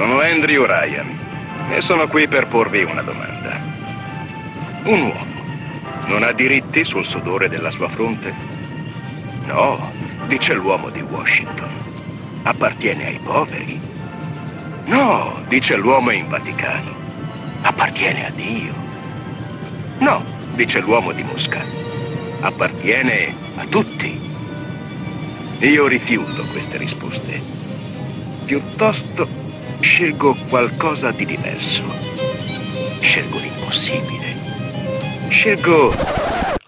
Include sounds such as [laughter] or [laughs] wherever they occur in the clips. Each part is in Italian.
Sono Andrew Ryan e sono qui per porvi una domanda. Un uomo non ha diritti sul sudore della sua fronte? No, dice l'uomo di Washington. Appartiene ai poveri? No, dice l'uomo in Vaticano. Appartiene a Dio. No, dice l'uomo di Mosca. Appartiene a tutti. Io rifiuto queste risposte. Piuttosto scelgo qualcosa di diverso. Scelgo l'impossibile. Scelgo...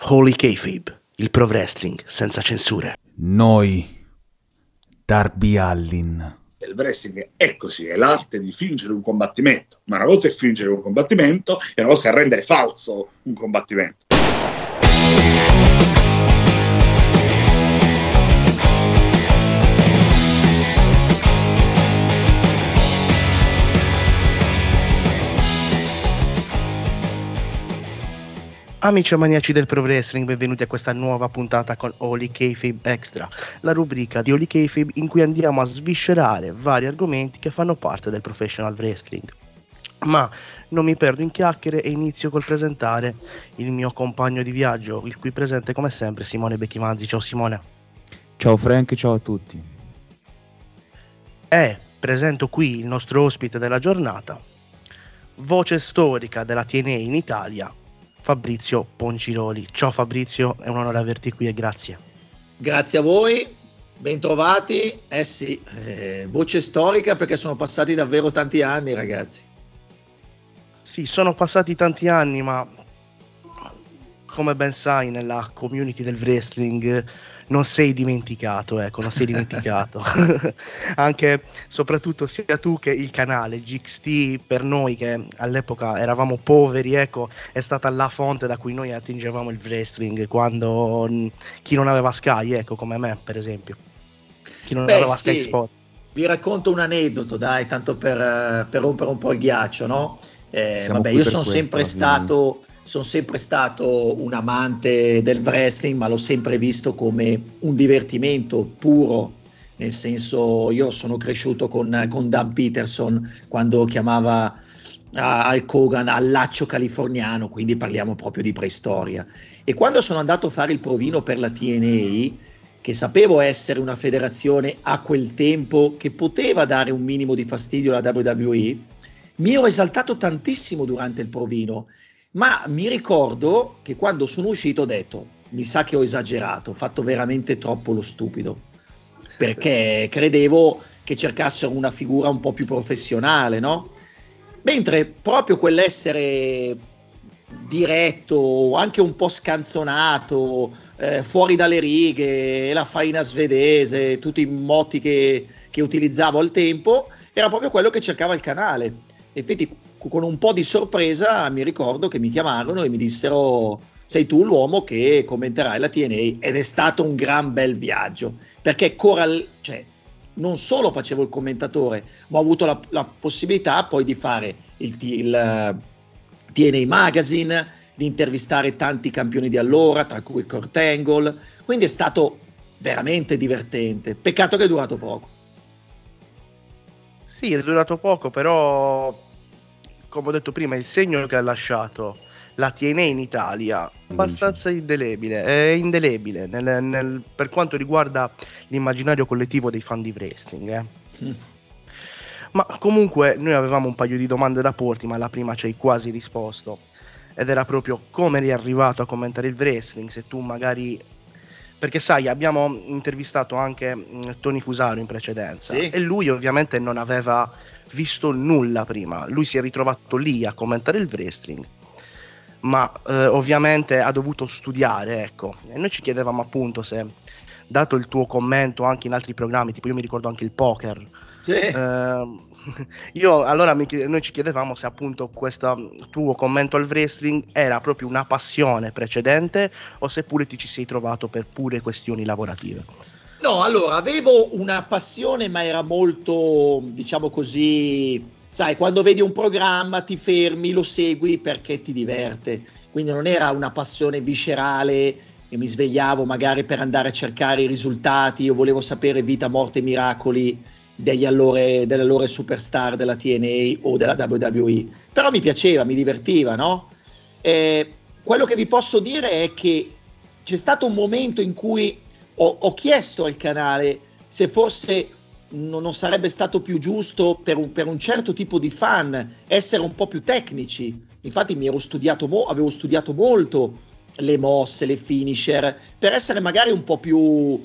Holy Kayfabe, il pro wrestling senza censure. Noi, Darby Allin. Il wrestling è così, è l'arte di fingere un combattimento. Ma una cosa è fingere un combattimento e una cosa è rendere falso un combattimento. Amici e maniaci del Pro Wrestling, benvenuti a questa nuova puntata con Holy Kayfabe Extra, la rubrica di Holy Kayfabe in cui andiamo a sviscerare vari argomenti che fanno parte del professional wrestling. Ma non mi perdo in chiacchiere e inizio col presentare il mio compagno di viaggio, il qui presente come sempre Simone Becchimazzi. Ciao Simone. Ciao Frank, ciao a tutti. E presento qui il nostro ospite della giornata, voce storica della TNA in Italia, Fabrizio Ponciroli. Ciao Fabrizio, è un onore averti qui e grazie. Grazie a voi, bentrovati. Eh sì, eh, voce storica perché sono passati davvero tanti anni ragazzi. Sì, sono passati tanti anni, ma come ben sai nella community del wrestling non sei dimenticato, ecco, non sei dimenticato. [laughs] Anche, soprattutto sia tu che il canale GXT per noi che all'epoca eravamo poveri, ecco, è stata la fonte da cui noi attingevamo il wrestling quando chi non aveva Sky, ecco, come me, per esempio. Chi non Beh, aveva sì. Sky Sport. Vi racconto un aneddoto, dai, tanto per, per rompere un po' il ghiaccio, no? Eh, vabbè, io sono questo, sempre fine. Sono sempre stato un amante del wrestling, ma l'ho sempre visto come un divertimento puro. Nel senso, io sono cresciuto con, con Dan Peterson quando chiamava a Hulk Hogan al laccio californiano, quindi parliamo proprio di preistoria. E quando sono andato a fare il provino per la TNA, che sapevo essere una federazione a quel tempo che poteva dare un minimo di fastidio alla WWE, mi ho esaltato tantissimo durante il provino ma mi ricordo che quando sono uscito ho detto, mi sa che ho esagerato, ho fatto veramente troppo lo stupido, perché credevo che cercassero una figura un po' più professionale, no? Mentre proprio quell'essere diretto, anche un po' scanzonato, eh, fuori dalle righe, la faina svedese, tutti i motti che, che utilizzavo al tempo, era proprio quello che cercava il canale. Infatti con un po' di sorpresa mi ricordo che mi chiamarono e mi dissero sei tu l'uomo che commenterai la TNA ed è stato un gran bel viaggio. Perché Coral, cioè, non solo facevo il commentatore ma ho avuto la, la possibilità poi di fare il, il eh, TNA Magazine di intervistare tanti campioni di allora tra cui Kurt Angle. Quindi è stato veramente divertente. Peccato che è durato poco. Sì, è durato poco, però come ho detto prima, il segno che ha lasciato la TNA in Italia è abbastanza indelebile, è indelebile nel- nel- per quanto riguarda l'immaginario collettivo dei fan di wrestling. eh. Ma comunque noi avevamo un paio di domande da porti, ma la prima ci hai quasi risposto. Ed era proprio come eri arrivato a commentare il wrestling, se tu magari... Perché sai, abbiamo intervistato anche mh, Tony Fusaro in precedenza Sì. e lui ovviamente non aveva visto nulla prima. Lui si è ritrovato lì a commentare il wrestling, ma eh, ovviamente ha dovuto studiare, ecco. E noi ci chiedevamo appunto se, dato il tuo commento anche in altri programmi, tipo io mi ricordo anche il poker, sì. Ehm, [laughs] io allora mi chiede- noi ci chiedevamo se appunto questo tuo commento al wrestling era proprio una passione precedente o se pure ti ci sei trovato per pure questioni lavorative. No, allora avevo una passione, ma era molto, diciamo così, sai, quando vedi un programma ti fermi, lo segui perché ti diverte. Quindi non era una passione viscerale e mi svegliavo magari per andare a cercare i risultati, io volevo sapere vita, morte e miracoli degli allora, delle allora superstar della TNA o della WWE, però mi piaceva, mi divertiva, no? Eh, quello che vi posso dire è che c'è stato un momento in cui ho, ho chiesto al canale se forse non, sarebbe stato più giusto per un, per un, certo tipo di fan essere un po' più tecnici. Infatti mi ero studiato mo- avevo studiato molto le mosse, le finisher, per essere magari un po' più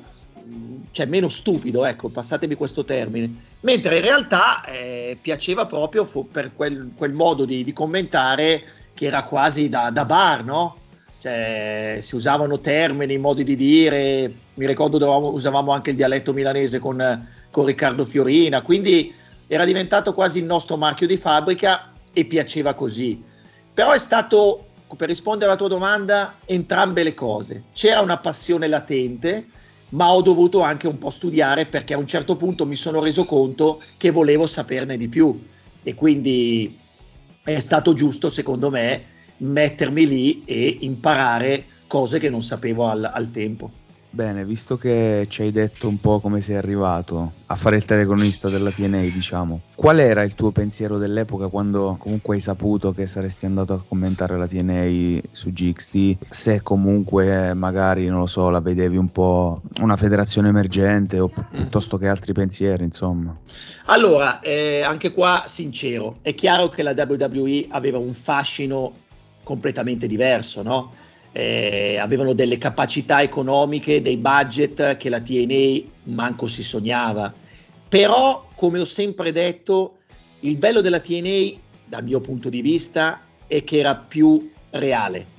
cioè meno stupido, ecco, passatemi questo termine, mentre in realtà eh, piaceva proprio per quel, quel modo di, di, commentare che era quasi da, da bar, no? Cioè, si usavano termini, modi di dire, mi ricordo dovevamo, usavamo anche il dialetto milanese con, con Riccardo Fiorina, quindi era diventato quasi il nostro marchio di fabbrica e piaceva così. Però è stato, per rispondere alla tua domanda, entrambe le cose. C'era una passione latente, ma ho dovuto anche un po' studiare perché a un certo punto mi sono reso conto che volevo saperne di più e quindi è stato giusto, secondo me, mettermi lì e imparare cose che non sapevo al, al tempo. Bene, visto che ci hai detto un po' come sei arrivato a fare il telecronista della TNA, diciamo, qual era il tuo pensiero dell'epoca quando comunque hai saputo che saresti andato a commentare la TNA su GXT? Se comunque magari, non lo so, la vedevi un po' una federazione emergente o piuttosto che altri pensieri, insomma? Allora, eh, anche qua sincero, è chiaro che la WWE aveva un fascino completamente diverso, no? eh, avevano delle capacità economiche, dei budget che la TNA manco si sognava. Però, come ho sempre detto, il bello della TNA, dal mio punto di vista, è che era più reale.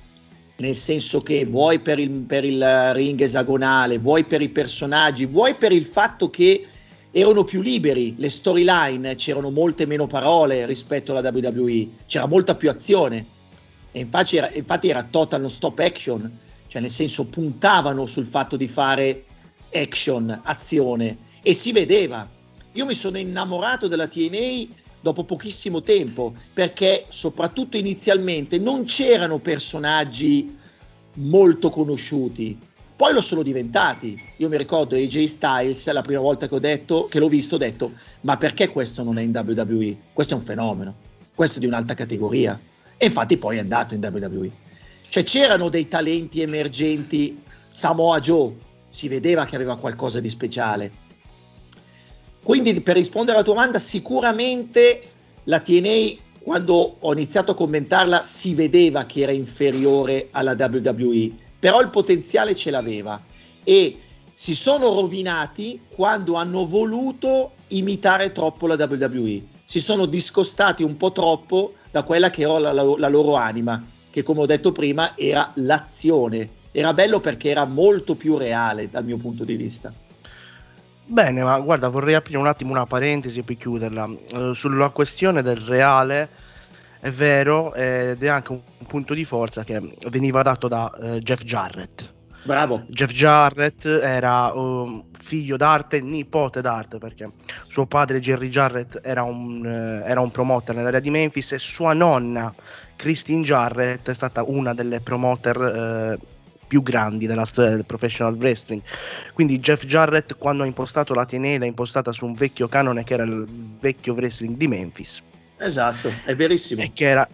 Nel senso che vuoi per il, per il ring esagonale, vuoi per i personaggi, vuoi per il fatto che erano più liberi, le storyline, c'erano molte meno parole rispetto alla WWE, c'era molta più azione e infatti era, infatti era total non stop action, cioè nel senso puntavano sul fatto di fare action, azione e si vedeva. Io mi sono innamorato della TNA dopo pochissimo tempo perché soprattutto inizialmente non c'erano personaggi molto conosciuti. Poi lo sono diventati. Io mi ricordo AJ Styles, la prima volta che detto, che l'ho visto, ho detto: Ma perché questo non è in WWE? Questo è un fenomeno, questo è di un'alta categoria e infatti poi è andato in WWE. Cioè c'erano dei talenti emergenti, Samoa Joe si vedeva che aveva qualcosa di speciale. Quindi per rispondere alla tua domanda, sicuramente la TNA quando ho iniziato a commentarla si vedeva che era inferiore alla WWE, però il potenziale ce l'aveva e si sono rovinati quando hanno voluto imitare troppo la WWE si sono discostati un po' troppo da quella che era la, la, loro anima, che come ho detto prima era l'azione. Era bello perché era molto più reale dal mio punto di vista. Bene, ma guarda, vorrei aprire un attimo una parentesi poi chiuderla. Uh, sulla questione del reale, è vero, ed è anche un, un punto di forza che veniva dato da uh, Jeff Jarrett. Bravo. Jeff Jarrett era um, figlio d'arte, nipote d'arte, perché suo padre Jerry Jarrett era un, eh, era un promoter nell'area di Memphis e sua nonna Christine Jarrett è stata una delle promoter eh, più grandi della storia del professional wrestling. Quindi Jeff Jarrett quando ha impostato la TNA l'ha impostata su un vecchio canone che era il vecchio wrestling di Memphis. Esatto, è verissimo. E che era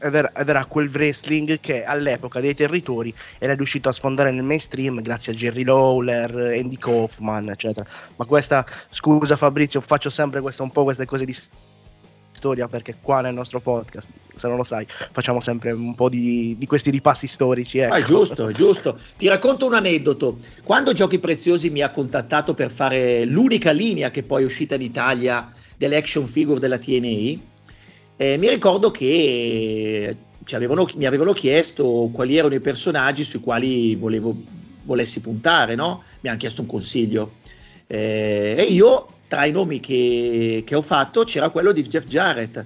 ed era, ed era, quel wrestling che all'epoca dei territori era riuscito a sfondare nel mainstream grazie a Jerry Lawler, Andy Kaufman, eccetera. Ma questa, scusa Fabrizio, faccio sempre questa, un po' queste cose di storia perché qua nel nostro podcast, se non lo sai, facciamo sempre un po' di, di questi ripassi storici. Ecco. Ah, è giusto, è giusto. Ti racconto un aneddoto. Quando Giochi Preziosi mi ha contattato per fare l'unica linea che poi è uscita in Italia dell'action figure della TNA, eh, mi ricordo che avevano, mi avevano chiesto quali erano i personaggi sui quali volevo, volessi puntare, no? Mi hanno chiesto un consiglio. Eh, e io, tra i nomi che, che ho fatto, c'era quello di Jeff Jarrett.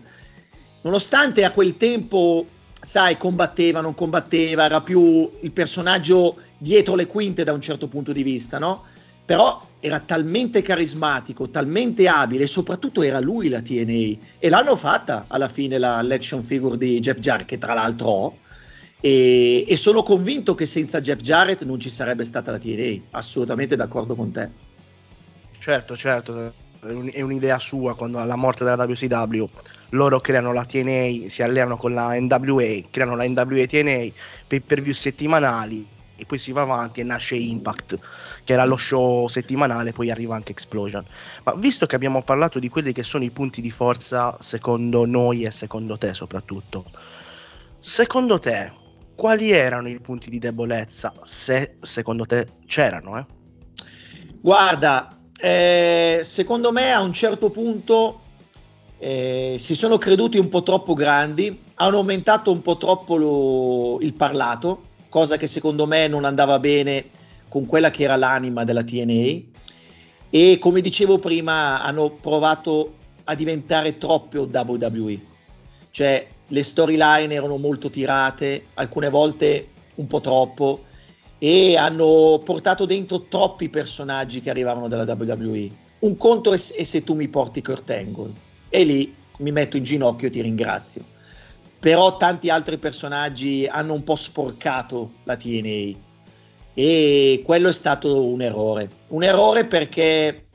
Nonostante a quel tempo, sai, combatteva, non combatteva, era più il personaggio dietro le quinte da un certo punto di vista, no? Però era talmente carismatico, talmente abile e soprattutto era lui la TNA e l'hanno fatta alla fine la, l'action figure di Jeff Jarrett che tra l'altro ho. E, e, sono convinto che senza Jeff Jarrett non ci sarebbe stata la TNA, assolutamente d'accordo con te. Certo, certo, è un'idea sua, quando alla morte della WCW, loro creano la TNA, si alleano con la NWA, creano la NWA TNA, pay per view settimanali, e poi si va avanti e nasce Impact, che era lo show settimanale, poi arriva anche Explosion. Ma visto che abbiamo parlato di quelli che sono i punti di forza secondo noi e secondo te soprattutto, secondo te quali erano i punti di debolezza, se secondo te c'erano? Eh? Guarda, eh, secondo me a un certo punto eh, si sono creduti un po' troppo grandi, hanno aumentato un po' troppo lo, il parlato, cosa che secondo me non andava bene con quella che era l'anima della TNA e come dicevo prima hanno provato a diventare troppo WWE, cioè le storyline erano molto tirate, alcune volte un po' troppo e hanno portato dentro troppi personaggi che arrivavano dalla WWE. Un conto è, se tu mi porti Kurt Angle e lì mi metto in ginocchio e ti ringrazio. Però tanti altri personaggi hanno un po' sporcato la TNA e quello è stato un errore. Un errore perché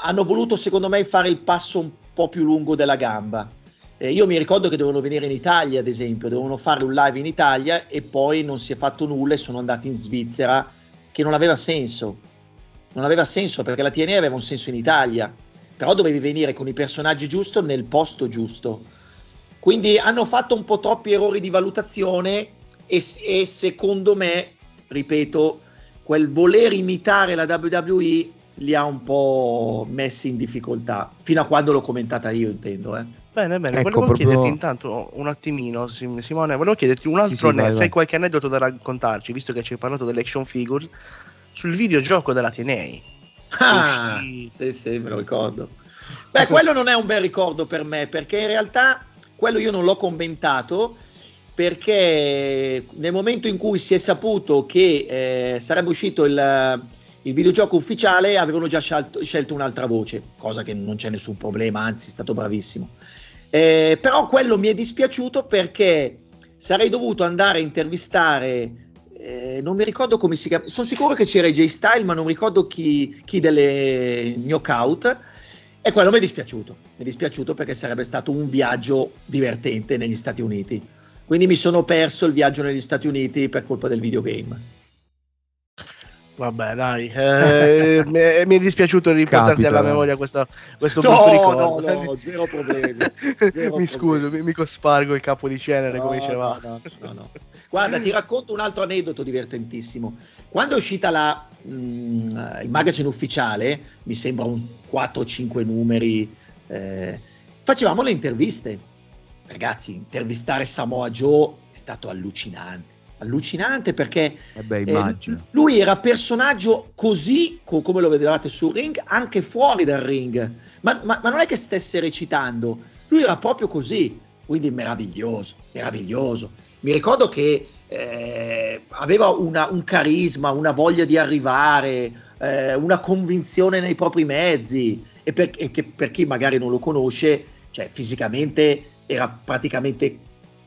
hanno voluto secondo me fare il passo un po' più lungo della gamba. Eh, io mi ricordo che dovevano venire in Italia, ad esempio, dovevano fare un live in Italia e poi non si è fatto nulla e sono andati in Svizzera, che non aveva senso. Non aveva senso perché la TNA aveva un senso in Italia, però dovevi venire con i personaggi giusti nel posto giusto quindi hanno fatto un po' troppi errori di valutazione e, e secondo me, ripeto, quel voler imitare la WWE li ha un po' messi in difficoltà, fino a quando l'ho commentata io, intendo. Eh. Bene, bene, ecco, volevo proprio... chiederti intanto un attimino, Simone, volevo chiederti un altro, sì, sì, vai, vai. qualche aneddoto da raccontarci, visto che ci hai parlato dell'action figure, sul videogioco della TNA. Ah, sì, sì, me lo ricordo. Beh, quello non è un bel ricordo per me, perché in realtà quello io non l'ho commentato perché nel momento in cui si è saputo che eh, sarebbe uscito il, il, videogioco ufficiale avevano già scelto, scelto, un'altra voce, cosa che non c'è nessun problema, anzi è stato bravissimo. Eh, però quello mi è dispiaciuto perché sarei dovuto andare a intervistare, eh, non mi ricordo come si chiama, sono sicuro che c'era J Style ma non ricordo chi, chi delle knockout e quello mi è dispiaciuto, mi è dispiaciuto perché sarebbe stato un viaggio divertente negli Stati Uniti. Quindi mi sono perso il viaggio negli Stati Uniti per colpa del videogame. Vabbè, dai, eh, mi, [laughs] è, mi, è, dispiaciuto riportarti alla memoria questo, questo no, ricordo. No, no, zero problemi. [laughs] Zero mi scuso, mi, mi, cospargo il capo di cenere, no, come diceva. No, no, no, Guarda, ti racconto un altro aneddoto divertentissimo. Quando è uscita la, mh, mm, il magazine ufficiale, mi sembra un 4-5 numeri, eh, facevamo le interviste. Ragazzi, intervistare Samoa Joe è stato allucinante. Allucinante perché eh beh, eh, lui era personaggio così co- come lo vedevate sul ring anche fuori dal ring. Ma, ma, ma, non è che stesse recitando. Lui era proprio così. Quindi meraviglioso meraviglioso. Mi ricordo che eh, aveva una, un carisma una voglia di arrivare eh, una convinzione nei propri mezzi. E, per, e che per chi magari non lo conosce cioè fisicamente era praticamente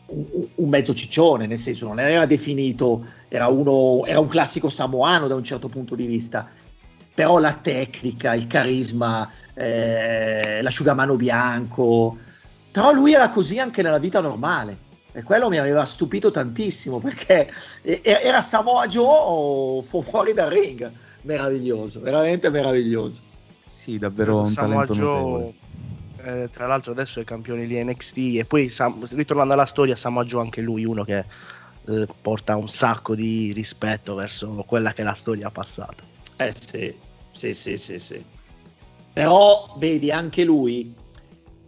un, mezzo ciccione, nel senso non era definito, era, uno, era un classico samoano da un certo punto di vista, però la tecnica, il carisma, eh, l'asciugamano bianco, però lui era così anche nella vita normale. E quello mi aveva stupito tantissimo perché era Samoa Joe fuori dal ring. Meraviglioso, veramente meraviglioso. Sì, davvero un Samoa talento Joe... eh, tra l'altro adesso è campione di NXT e poi Sam, ritornando alla storia Samoa Joe anche lui uno che eh, porta un sacco di rispetto verso quella che è la storia passata. Eh sì sì sì sì, sì. però vedi anche lui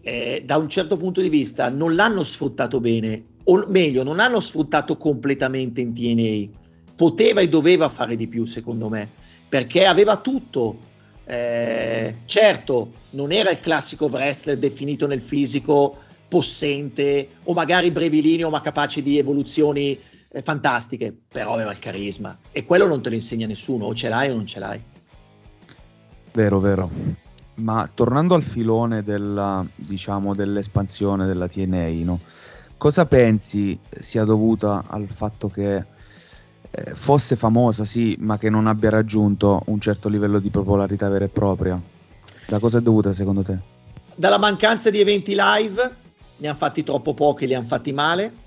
eh, da un certo punto di vista non l'hanno sfruttato bene o meglio non l'hanno sfruttato completamente in TNA poteva e doveva fare di più secondo me perché aveva tutto eh, certo, non era il classico wrestler definito nel fisico, possente o magari brevilineo ma capace di evoluzioni eh, fantastiche, però aveva il carisma e quello non te lo insegna nessuno, o ce l'hai o non ce l'hai. Vero, vero. Ma tornando al filone della, diciamo, dell'espansione della TNA, no? cosa pensi sia dovuta al fatto che fosse famosa, sì, ma che non abbia raggiunto un certo livello di popolarità vera e propria. Da cosa è dovuta secondo te? Dalla mancanza di eventi live, ne hanno fatti troppo pochi, li hanno fatti male.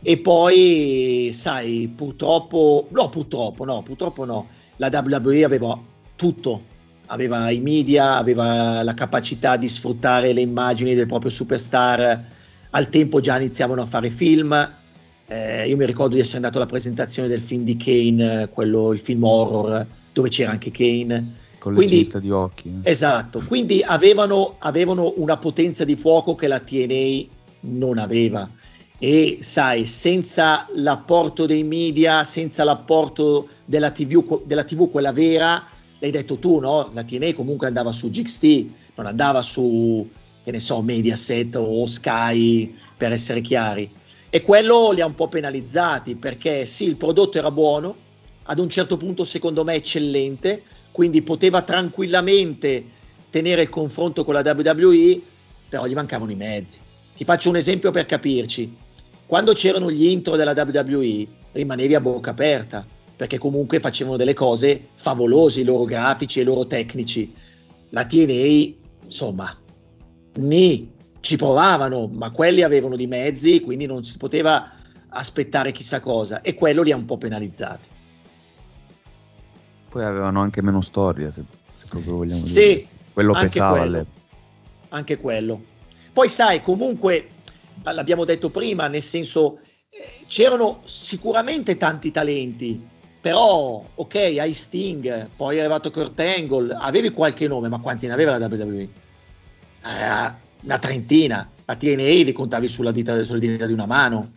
E poi, sai, purtroppo, no, purtroppo no, purtroppo no. La WWE aveva tutto, aveva i media, aveva la capacità di sfruttare le immagini del proprio superstar. Al tempo già iniziavano a fare film. Eh, io mi ricordo di essere andato alla presentazione del film di Kane, quello, il film horror, dove c'era anche Kane. Collezionista di occhi. Esatto, quindi avevano, avevano una potenza di fuoco che la TNA non aveva. E sai, senza l'apporto dei media, senza l'apporto della TV, della TV quella vera, l'hai detto tu, no? La TNA comunque andava su GXT, non andava su, che ne so, Mediaset o Sky, per essere chiari. E quello li ha un po' penalizzati, perché sì, il prodotto era buono, ad un certo punto secondo me eccellente, quindi poteva tranquillamente tenere il confronto con la WWE, però gli mancavano i mezzi. Ti faccio un esempio per capirci. Quando c'erano gli intro della WWE, rimanevi a bocca aperta, perché comunque facevano delle cose favolose, i loro grafici e i loro tecnici. La TNA, insomma, né ci provavano, ma quelli avevano di mezzi, quindi non si poteva aspettare chissà cosa, e quello li ha un po' penalizzati. Poi avevano anche meno storia, se, se proprio vogliamo sì, dire. Quello anche pesava quello, all'epoca. anche quello. Poi sai, comunque, l'abbiamo detto prima, nel senso, eh, c'erano sicuramente tanti talenti, però, ok, hai Sting, poi è arrivato Kurt Angle, avevi qualche nome, ma quanti ne aveva la WWE? Eh, una trentina, la TNA li contavi sulla dita, sulle dita di una mano,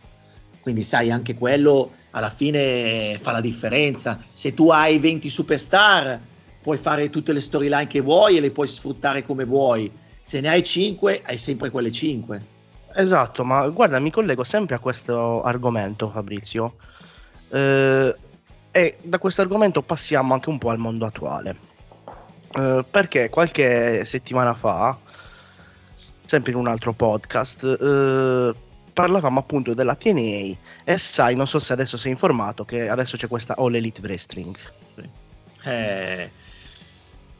quindi sai, anche quello alla fine fa la differenza. Se tu hai 20 superstar, puoi fare tutte le storyline che vuoi e le puoi sfruttare come vuoi. Se ne hai 5, hai sempre quelle 5. Esatto, ma guarda, mi collego sempre a questo argomento, Fabrizio. Eh, e da questo argomento passiamo anche un po' al mondo attuale. Eh, perché qualche settimana fa, sempre in un altro podcast, eh, parlavamo appunto della TNA e sai, non so se adesso sei informato, che adesso c'è questa All Elite Wrestling. Eh,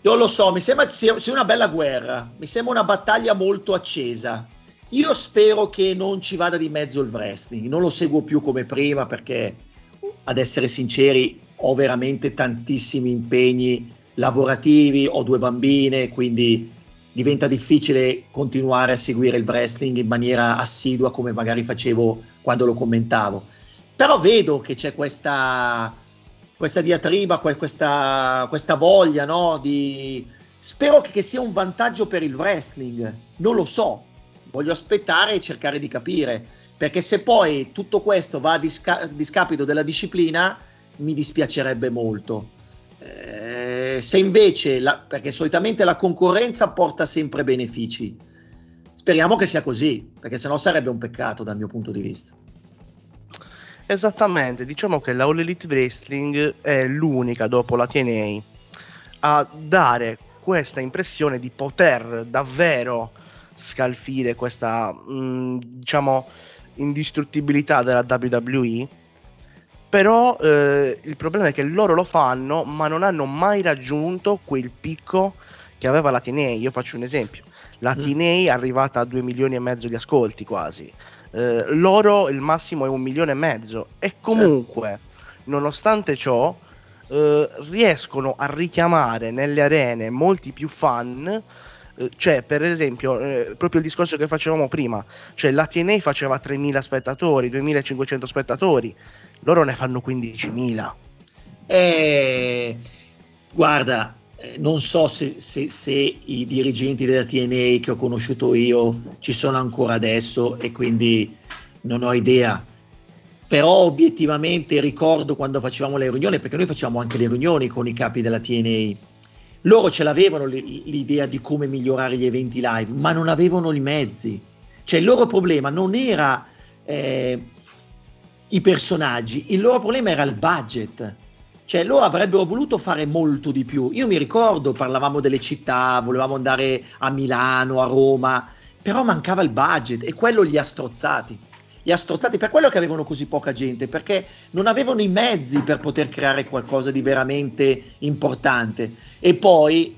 non lo so, mi sembra sia, sia una bella guerra, mi sembra una battaglia molto accesa. Io spero che non ci vada di mezzo il wrestling, non lo seguo più come prima perché, ad essere sinceri, ho veramente tantissimi impegni lavorativi, ho due bambine, quindi diventa difficile continuare a seguire il wrestling in maniera assidua come magari facevo quando lo commentavo. Però vedo che c'è questa, questa diatriba, questa, questa voglia, no? Di... Spero che sia un vantaggio per il wrestling, non lo so, voglio aspettare e cercare di capire, perché se poi tutto questo va a disca- discapito della disciplina, mi dispiacerebbe molto. Eh, se invece, la, perché solitamente la concorrenza porta sempre benefici, speriamo che sia così, perché sennò sarebbe un peccato dal mio punto di vista. Esattamente, diciamo che la All Elite Wrestling è l'unica dopo la TNA a dare questa impressione di poter davvero scalfire questa, mh, diciamo, indistruttibilità della WWE. Però eh, il problema è che loro lo fanno, ma non hanno mai raggiunto quel picco che aveva la TNA. Io faccio un esempio: la Mm. TNA è arrivata a 2 milioni e mezzo di ascolti quasi. Eh, loro il massimo è un milione e mezzo. E comunque, nonostante ciò, eh, riescono a richiamare nelle arene molti più fan. eh, Cioè, per esempio, eh, proprio il discorso che facevamo prima, cioè la TNA faceva 3.000 spettatori, 2.500 spettatori, loro ne fanno 15.000. Eh, guarda, eh, non so se, se- se i dirigenti della TNA che ho conosciuto io ci sono ancora adesso e quindi non ho idea. Però obiettivamente ricordo quando facevamo le riunioni, perché noi facciamo anche le riunioni con i capi della TNA. Loro ce l'avevano l'idea di come migliorare gli eventi live, ma non avevano i mezzi. Cioè il loro problema non era eh, i personaggi, il loro problema era il budget. Cioè loro avrebbero voluto fare molto di più. Io mi ricordo, parlavamo delle città, volevamo andare a Milano, a Roma, però mancava il budget e quello li ha strozzati. Li ha strozzati per quello che avevano così poca gente, perché non avevano i mezzi per poter creare qualcosa di veramente importante. E poi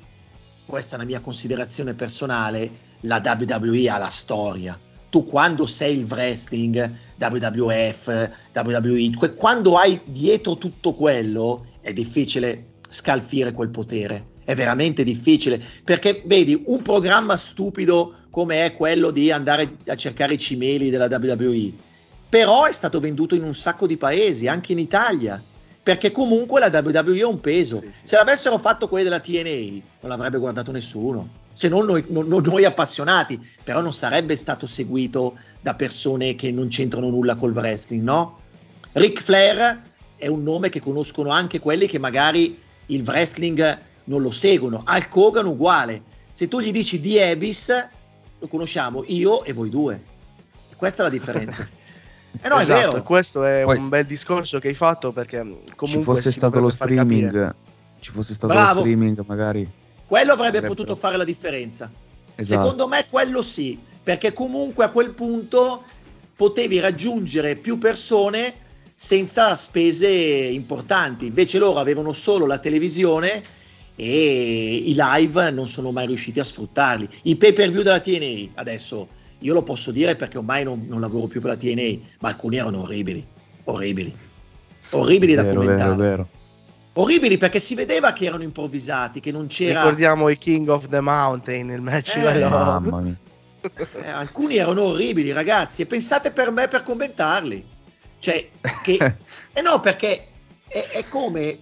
questa è una mia considerazione personale, la WWE ha la storia. Tu quando sei il wrestling, WWF, WWE, quando hai dietro tutto quello, è difficile scalfire quel potere. È veramente difficile perché vedi un programma stupido come è quello di andare a cercare i cimeli della WWE, però è stato venduto in un sacco di paesi, anche in Italia perché comunque la WWE ha un peso. Se l'avessero fatto quelli della TNA, non l'avrebbe guardato nessuno, se non noi, non, noi, appassionati, però non sarebbe stato seguito da persone che non c'entrano nulla col wrestling, no? Ric Flair è un nome che conoscono anche quelli che magari il wrestling non lo seguono. Al Kogan uguale. Se tu gli dici di Ebis, lo conosciamo io e voi due. E questa è la differenza. [laughs] Eh no, esatto, è vero. Questo è Poi, un bel discorso che hai fatto perché comunque ci fosse stato lo streaming, ci fosse stato Bravo. lo streaming magari. Quello avrebbe potuto fare la differenza. Esatto. Secondo me quello sì, perché comunque a quel punto potevi raggiungere più persone senza spese importanti. Invece loro avevano solo la televisione e i live non sono mai riusciti a sfruttarli. I pay per view della TNA adesso io lo posso dire perché ormai non, non lavoro più per la TNA, ma alcuni erano orribili, orribili, orribili da vero, commentare. Vero, vero. Orribili perché si vedeva che erano improvvisati, che non c'era... Ricordiamo i King of the Mountain, il match eh, mamma mia. [laughs] Eh, alcuni erano orribili, ragazzi, e pensate per me per commentarli. Cioè, che... [laughs] eh no, perché è, è, come,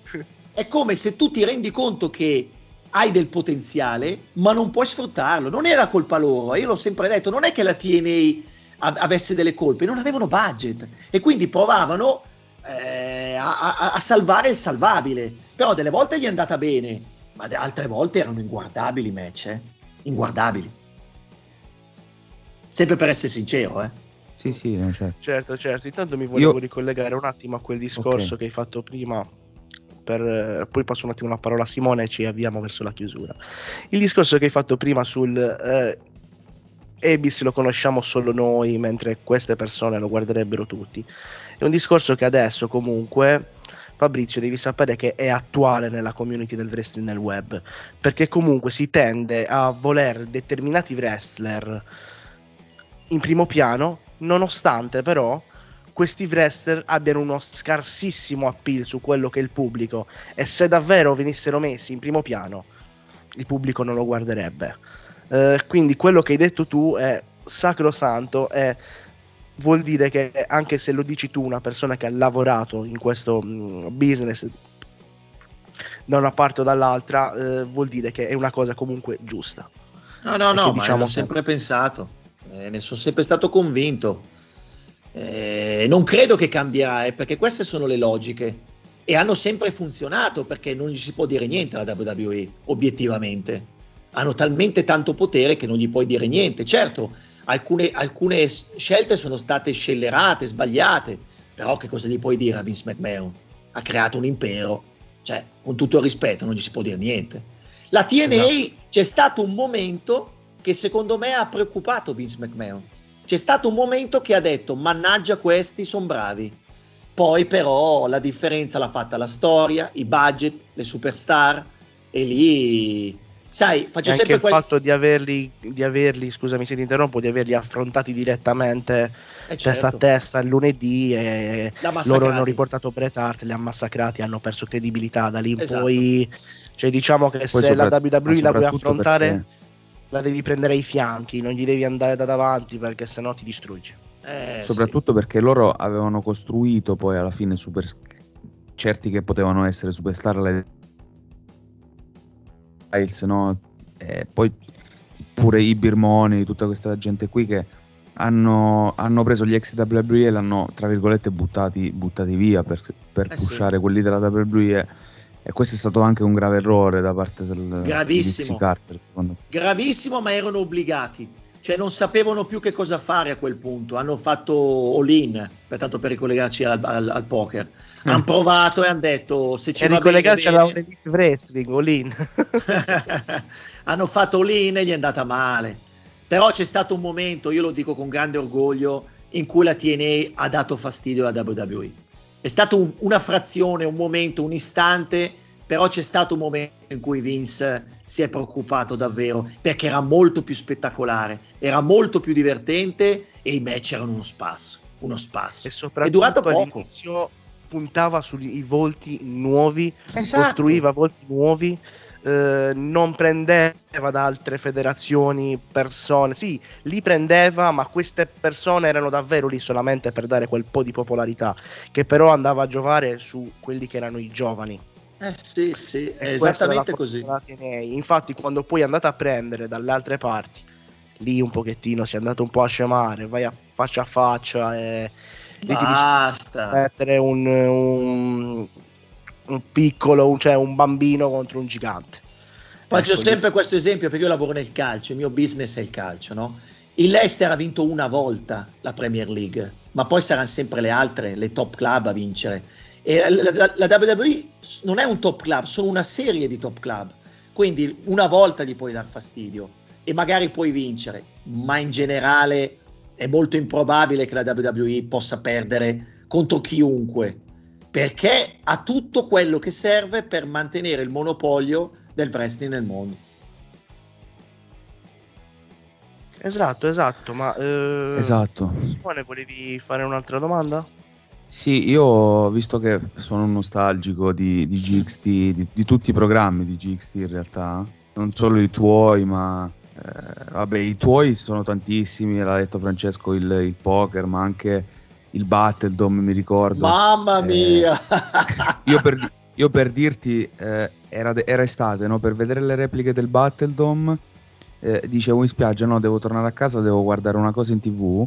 è come se tu ti rendi conto che hai del potenziale, ma non puoi sfruttarlo. Non era colpa loro, io l'ho sempre detto, non è che la TNA avesse delle colpe, non avevano budget e quindi provavano eh, a, a, a, salvare il salvabile. Però delle volte gli è andata bene, ma altre volte erano inguardabili match, eh? inguardabili. Sempre per essere sincero, eh. Sì, sì, certo. certo, certo. Intanto mi volevo Io... ricollegare un attimo a quel discorso okay. che hai fatto prima per, poi passo un attimo la parola a Simone e ci avviamo verso la chiusura. Il discorso che hai fatto prima sul eh, Ebis lo conosciamo solo noi, mentre queste persone lo guarderebbero tutti. È un discorso che adesso comunque Fabrizio devi sapere che è attuale nella community del wrestling nel web, perché comunque si tende a voler determinati wrestler in primo piano, nonostante però questi wrestler abbiano uno scarsissimo appeal su quello che è il pubblico e se davvero venissero messi in primo piano il pubblico non lo guarderebbe. Eh, quindi quello che hai detto tu è sacrosanto e vuol dire che anche se lo dici tu, una persona che ha lavorato in questo mm, business da una parte o dall'altra, eh, vuol dire che è una cosa comunque giusta. No, no, no, diciamo ma l'ho sempre pensato, eh, ne sono sempre stato convinto. Eh, non credo che cambierà, eh, perché queste sono le logiche e hanno sempre funzionato perché non gli si può dire niente alla WWE, obiettivamente. Hanno talmente tanto potere che non gli puoi dire niente. Certo, alcune, alcune scelte sono state scellerate, sbagliate, però che cosa gli puoi dire a Vince McMahon? Ha creato un impero, cioè con tutto il rispetto non gli si può dire niente. La TNA esatto. c'è stato un momento che secondo me ha preoccupato Vince McMahon c'è stato un momento che ha detto, mannaggia questi, sono bravi. Poi però la differenza l'ha fatta la storia, i budget, le superstar e lì sai, faccio anche sempre il quel... fatto di averli, di averli, scusami se ti interrompo, di averli affrontati direttamente eh certo. testa a testa il lunedì e loro hanno riportato Bret Hart, li hanno massacrati, hanno perso credibilità da lì in esatto. poi, cioè diciamo che poi se la WWE la vuoi affrontare perché la devi prendere ai fianchi, non gli devi andare da davanti perché sennò ti distrugge. Eh, Soprattutto sì. perché loro avevano costruito poi alla fine super certi che potevano essere superstar le no? E poi pure i Birmoni, tutta questa gente qui che hanno, hanno, preso gli ex WWE e l'hanno tra virgolette buttati, buttati via per, per eh pushare sì. quelli della WWE e questo è stato anche un grave errore da parte del Gravissimo. Carter, Gravissimo, ma erano obbligati. Cioè non sapevano più che cosa fare a quel punto. Hanno fatto all-in, per tanto per ricollegarci al, al, al poker. Mm. Hanno provato e hanno detto se ci e va ricollegarci alla Elite Wrestling, all-in. [laughs] hanno fatto all-in e gli è andata male. Però c'è stato un momento, io lo dico con grande orgoglio, in cui la TNA ha dato fastidio alla WWE è stata un, una frazione, un momento, un istante però c'è stato un momento in cui Vince si è preoccupato davvero perché era molto più spettacolare, era molto più divertente e i match erano uno spasso, uno spasso. E soprattutto è durato poco. all'inizio puntava sui volti nuovi, Esatto. costruiva volti nuovi, eh, non prendeva da altre federazioni persone, sì, li prendeva, ma queste persone erano davvero lì solamente per dare quel po' di popolarità, che però andava a giovare su quelli che erano i giovani. Eh sì, sì, è esattamente così. Infatti, quando poi andate a prendere dalle altre parti, lì un pochettino si è andato un po' a scemare, vai a faccia a faccia e lì ti Basta. mettere un, un, un piccolo, cioè un bambino contro un gigante. Faccio Ecco, sempre questo esempio perché io lavoro nel calcio, il mio business è il calcio, no? Il Leicester ha vinto una volta la Premier League, ma poi saranno sempre le altre, le top club a vincere. E la, la- la WWE non è un top club, sono una serie di top club. Quindi una volta gli puoi dar fastidio e magari puoi vincere, ma in generale è molto improbabile che la WWE possa perdere contro chiunque, perché ha tutto quello che serve per mantenere il monopolio del wrestling nel mondo. Esatto, esatto, ma eh, Esatto. Simone, volevi fare un'altra domanda? Sì, io visto che sono un nostalgico di, di GXT, di, di tutti i programmi di GXT in realtà, non solo i tuoi, ma eh, vabbè, i tuoi sono tantissimi, l'ha detto Francesco, il, il poker, ma anche il Battledome, mi ricordo. Mamma Eh, mia! [laughs] Io per, io per dirti, eh, era, era estate, no? per vedere le repliche del Battledome, eh, dicevo in spiaggia, no, devo tornare a casa, devo guardare una cosa in tv,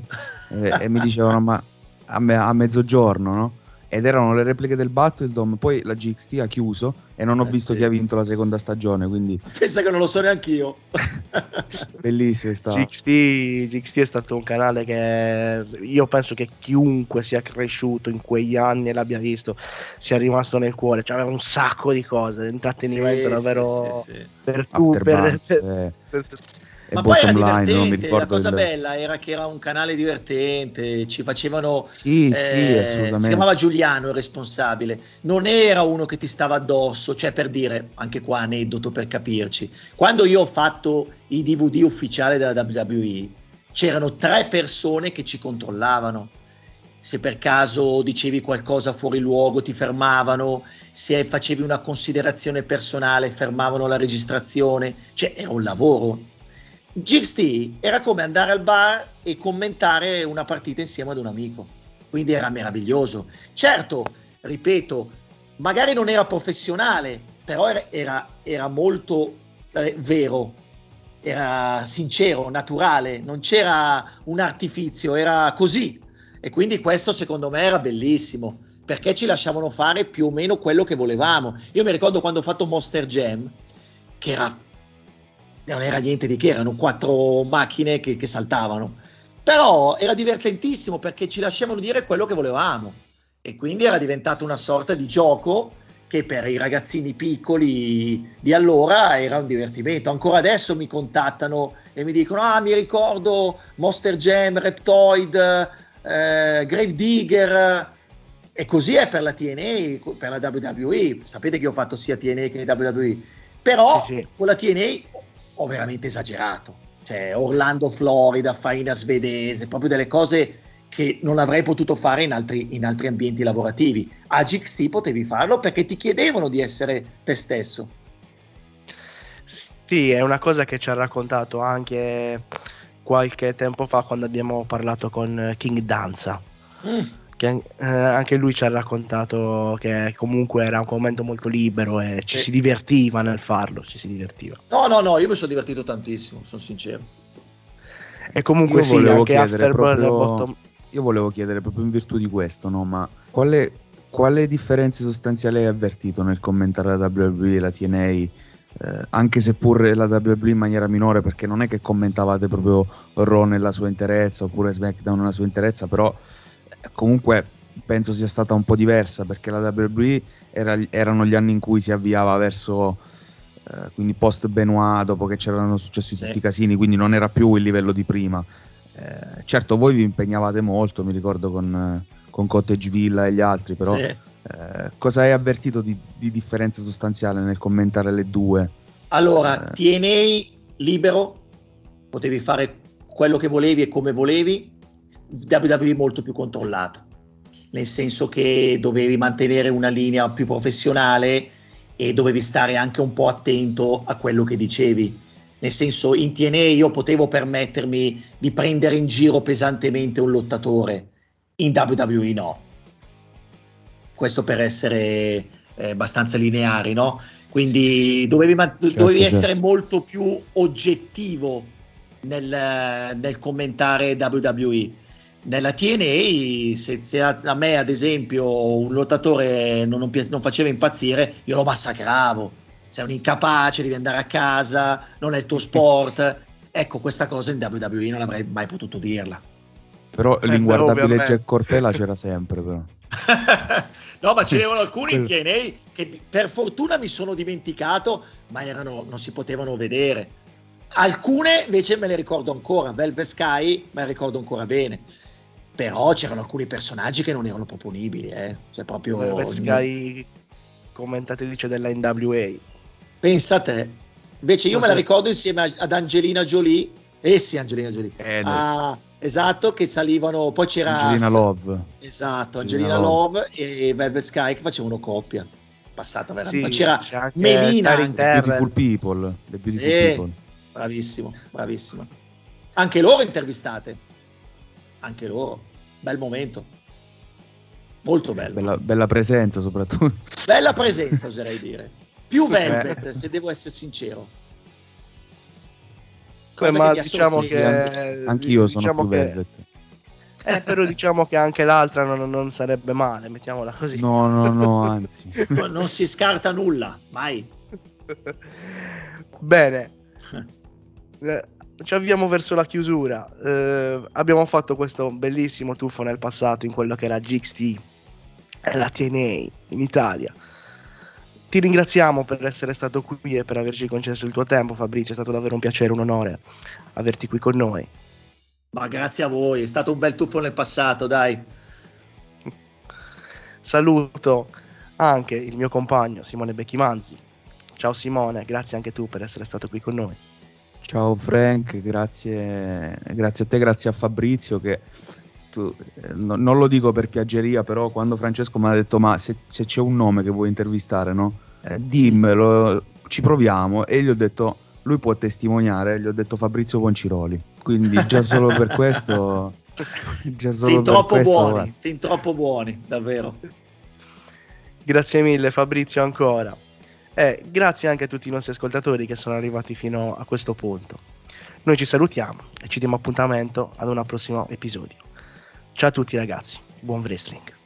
eh, e mi dicevano, ma a, me- a mezzogiorno, no? Ed erano le repliche del Battledome, poi la GXT ha chiuso e non ho Eh visto sì. chi ha vinto la seconda stagione, quindi [laughs] Pensa che non lo so neanche io. [laughs] bellissimo è stato. GXT, GXT è stato un canale che io penso che chiunque sia cresciuto in quegli anni e l'abbia visto sia rimasto nel cuore. Cioè, aveva un sacco di cose, intrattenimento Sì, davvero sì, sì, sì. per tu, [laughs] per, eh, per- Ma poi era bottom line, no? divertente, la cosa il- bella era che era un canale divertente, ci facevano... Sì, eh, sì, assolutamente. si chiamava Giuliano il responsabile, non era uno che ti stava addosso, cioè per dire, anche qua aneddoto per capirci, quando io ho fatto i DVD ufficiali della WWE, c'erano tre persone che ci controllavano. Se per caso dicevi qualcosa fuori luogo ti fermavano, se facevi una considerazione personale fermavano la registrazione, cioè era un lavoro. GXT era come andare al bar e commentare una partita insieme ad un amico, quindi era meraviglioso. Certo, ripeto, magari non era professionale, però era, era, molto eh, vero, era sincero, naturale, non c'era un artifizio, era così. E quindi questo secondo me era bellissimo, perché ci lasciavano fare più o meno quello che volevamo. Io mi ricordo quando ho fatto Monster Jam, che era non era niente di che, erano quattro macchine che, che saltavano. Però era divertentissimo perché ci lasciavano dire quello che volevamo. E quindi era diventato una sorta di gioco che per i ragazzini piccoli di allora era un divertimento. Ancora adesso mi contattano e mi dicono: Ah, mi ricordo Monster Jam, Reptoid, eh, Grave Digger. E così è per la TNA, per la WWE. Sapete che ho fatto sia TNA che WWE. Però Sì, sì. con la TNA ho veramente esagerato. Cioè, Orlando, Florida, farina svedese, proprio delle cose che non avrei potuto fare in altri, in altri ambienti lavorativi. A GXT potevi farlo perché ti chiedevano di essere te stesso. Sì, è una cosa che ci ha raccontato anche qualche tempo fa quando abbiamo parlato con King Danza. Mm. Che eh, anche lui ci ha raccontato che comunque era un momento molto libero e ci Sì. si divertiva nel farlo, ci si divertiva. No, no, no, io mi sono divertito tantissimo, sono sincero. E comunque Io sì, volevo anche chiedere Afterburn proprio- bottom- Io volevo chiedere proprio in virtù di questo, no? Ma quale, quale differenze sostanziali hai avvertito nel commentare la WWE e la TNA? eh, anche seppur la WWE in maniera minore, perché non è che commentavate proprio Raw nella sua interezza oppure SmackDown nella sua interezza, però eh, comunque penso sia stata un po' diversa perché la WWE era- erano gli anni in cui si avviava verso eh, quindi post Benoit dopo che c'erano successi Sì. tutti i casini, quindi non era più il livello di prima. Eh, certo, voi vi impegnavate molto, mi ricordo con, con Cottage Villa e gli altri, però Sì. eh, cosa hai avvertito di, di differenza sostanziale nel commentare le due? Allora, Eh. TNA libero, potevi fare quello che volevi e come volevi, WWE molto più controllato, nel senso che dovevi mantenere una linea più professionale e dovevi stare anche un po' attento a quello che dicevi. Nel senso, in TNA io potevo permettermi di prendere in giro pesantemente un lottatore, in WWE no. Questo per essere eh, abbastanza lineari, no? Quindi dovevi, Certo, dovevi certo. essere molto più oggettivo nel, nel commentare WWE. Nella TNA, se, se a, a me ad esempio un lottatore non, non non faceva impazzire, io lo massacravo. Sei un incapace, devi andare a casa, non è il tuo sport. ecco, questa cosa in WWE non avrei mai potuto dirla. Però però l'inguardabile ovviamente- Jack Cortella c'era sempre, però. [laughs] no, ma ce n'erano alcuni in TNA che per fortuna mi sono dimenticato, ma erano, non si potevano vedere. Alcune invece me le ricordo ancora, Velvet Sky me le ricordo ancora bene. Però c'erano alcuni personaggi che non erano proponibili, eh. Cioè proprio Velvet Sky commentatrice della NWA. Pensa a te. Invece io me la ricordo insieme ad Angelina Jolie. Eh sì, Angelina Jolie. Eh. Ah, esatto, che salivano. Poi c'era Angelina Love. Esatto, Angelina Angelina Love e Velvet Sky che facevano coppia. Passata veramente. Sì, c'era Melina. Terrell. Beautiful People. The Beautiful Sì. People. Bravissimo, bravissimo. Anche loro intervistate. Anche loro. Bel momento. Molto bello. Bella, Bella, bella presenza soprattutto. [laughs] presenza, oserei dire. Più Velvet, se devo essere sincero. Cosa ma che diciamo che Anch'io sono diciamo più che- Velvet. Eh, però diciamo che anche l'altra non, non sarebbe male, mettiamola così. No, no, no, anzi. non si scarta nulla, mai. [laughs] Bene, [laughs] Eh, ci avviamo verso la chiusura. Eh, abbiamo fatto questo bellissimo tuffo nel passato in quello che era GXT e la TNA in Italia. Ti ringraziamo per essere stato qui e per averci concesso il tuo tempo, Fabrizio. È stato davvero un piacere, un onore averti qui con noi. Ma grazie a voi, è stato un bel tuffo nel passato, dai. Saluto anche il mio compagno Simone Becchimanzi. Ciao Simone, grazie anche tu per essere stato qui con noi. Ciao Frank, grazie, grazie a te, grazie a Fabrizio che tu, eh, no- non lo dico per piaggeria, però quando Francesco mi ha detto ma se, se c'è un nome che vuoi intervistare, no? Eh, dimmelo, ci proviamo e gli ho detto lui può testimoniare, gli ho detto Fabrizio Ponciroli, quindi già solo per questo... [laughs] Già solo Fin per troppo questo, buoni, guarda. fin troppo buoni, davvero. Grazie mille Fabrizio ancora. E grazie anche a tutti i nostri ascoltatori che sono arrivati fino a questo punto. Noi ci salutiamo e ci diamo appuntamento ad un prossimo episodio. Ciao a tutti ragazzi, buon wrestling.